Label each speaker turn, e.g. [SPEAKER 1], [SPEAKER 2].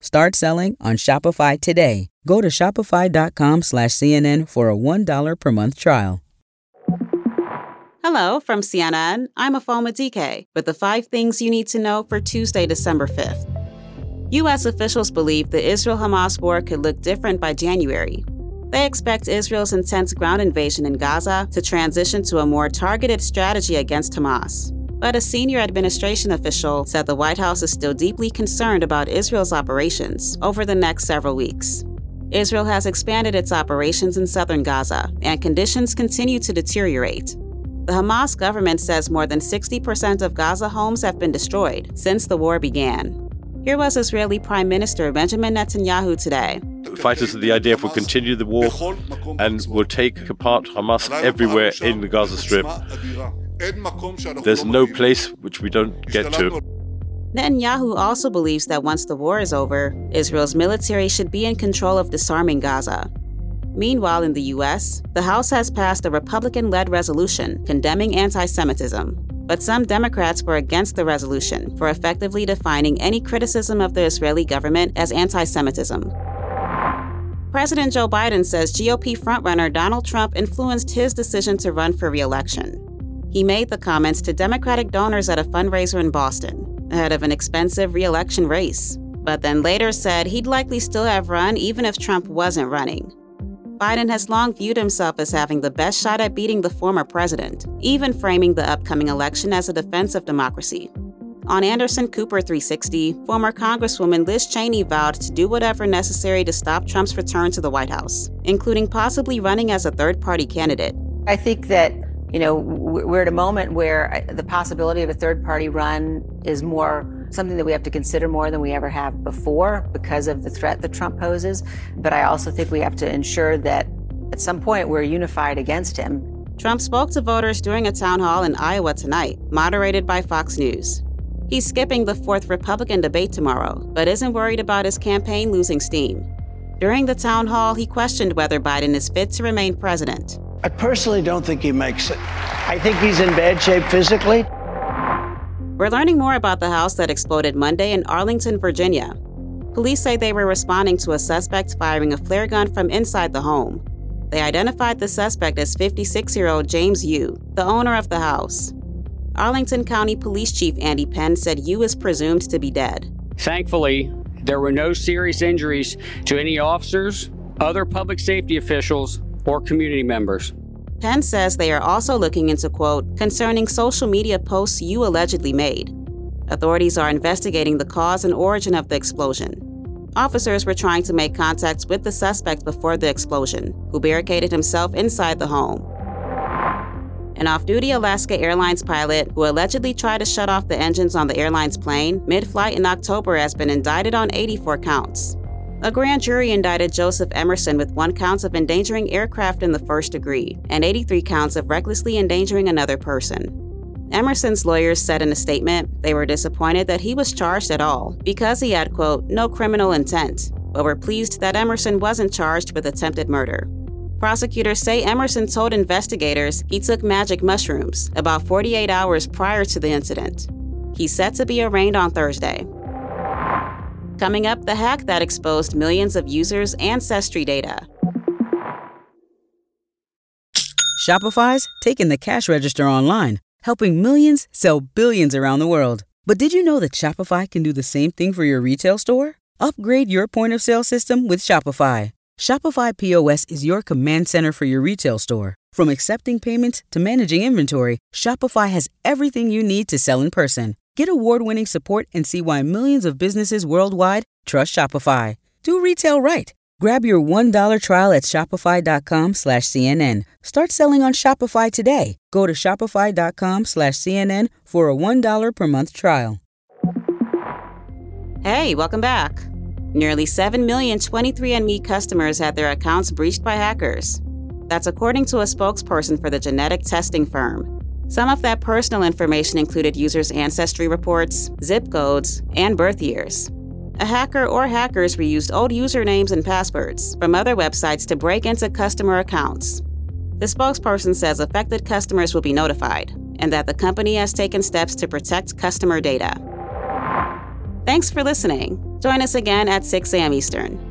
[SPEAKER 1] Start selling on Shopify today. Go to shopify.com slash CNN for a $1 per month trial.
[SPEAKER 2] Hello from CNN. I'm Afoma DK with the five things you need to know for Tuesday, December 5th. U.S. officials believe the Israel Hamas war could look different by January. They expect Israel's intense ground invasion in Gaza to transition to a more targeted strategy against Hamas. But a senior administration official said the White House is still deeply concerned about Israel's operations over the next several weeks. Israel has expanded its operations in southern Gaza, and conditions continue to deteriorate. The Hamas government says more than 60% of Gaza homes have been destroyed since the war began. Here was Israeli Prime Minister Benjamin Netanyahu today.
[SPEAKER 3] Fighters of the IDF will continue the war and will take apart Hamas everywhere in the Gaza Strip. There's no place which we don't get to.
[SPEAKER 2] Netanyahu also believes that once the war is over, Israel's military should be in control of disarming Gaza. Meanwhile, in the U.S., the House has passed a Republican led resolution condemning anti Semitism. But some Democrats were against the resolution for effectively defining any criticism of the Israeli government as anti Semitism. President Joe Biden says GOP frontrunner Donald Trump influenced his decision to run for re election. He made the comments to Democratic donors at a fundraiser in Boston, ahead of an expensive re election race, but then later said he'd likely still have run even if Trump wasn't running. Biden has long viewed himself as having the best shot at beating the former president, even framing the upcoming election as a defense of democracy. On Anderson Cooper 360, former Congresswoman Liz Cheney vowed to do whatever necessary to stop Trump's return to the White House, including possibly running as a third party candidate.
[SPEAKER 4] I think that, you know, we're at a moment where uh, the possibility of a third party run is more something that we have to consider more than we ever have before because of the threat that Trump poses. But I also think we have to ensure that at some point we're unified against him.
[SPEAKER 2] Trump spoke to voters during a town hall in Iowa tonight, moderated by Fox News. He's skipping the fourth Republican debate tomorrow, but isn't worried about his campaign losing steam. During the town hall, he questioned whether Biden is fit to remain president.
[SPEAKER 5] I personally don't think he makes it. I think he's in bad shape physically.
[SPEAKER 2] We're learning more about the house that exploded Monday in Arlington, Virginia. Police say they were responding to a suspect firing a flare gun from inside the home. They identified the suspect as 56 year old James Yu, the owner of the house. Arlington County Police Chief Andy Penn said Yu is presumed to be dead.
[SPEAKER 6] Thankfully, there were no serious injuries to any officers, other public safety officials, or community members.
[SPEAKER 2] Penn says they are also looking into, quote, concerning social media posts Yu allegedly made. Authorities are investigating the cause and origin of the explosion. Officers were trying to make contact with the suspect before the explosion, who barricaded himself inside the home. An off duty Alaska Airlines pilot who allegedly tried to shut off the engines on the airline's plane mid flight in October has been indicted on 84 counts. A grand jury indicted Joseph Emerson with one count of endangering aircraft in the first degree and 83 counts of recklessly endangering another person. Emerson's lawyers said in a statement they were disappointed that he was charged at all because he had, quote, no criminal intent, but were pleased that Emerson wasn't charged with attempted murder. Prosecutors say Emerson told investigators he took magic mushrooms about 48 hours prior to the incident. He's set to be arraigned on Thursday. Coming up, the hack that exposed millions of users' ancestry data.
[SPEAKER 1] Shopify's taking the cash register online, helping millions sell billions around the world. But did you know that Shopify can do the same thing for your retail store? Upgrade your point of sale system with Shopify. Shopify POS is your command center for your retail store. From accepting payments to managing inventory, Shopify has everything you need to sell in person. Get award-winning support and see why millions of businesses worldwide trust Shopify. Do retail right. Grab your $1 trial at shopify.com slash CNN. Start selling on Shopify today. Go to shopify.com slash CNN for a $1 per month trial.
[SPEAKER 2] Hey, welcome back. Nearly 7 million 23andMe customers had their accounts breached by hackers. That's according to a spokesperson for the genetic testing firm. Some of that personal information included users' ancestry reports, zip codes, and birth years. A hacker or hackers reused old usernames and passwords from other websites to break into customer accounts. The spokesperson says affected customers will be notified and that the company has taken steps to protect customer data. Thanks for listening. Join us again at 6 a.m. Eastern.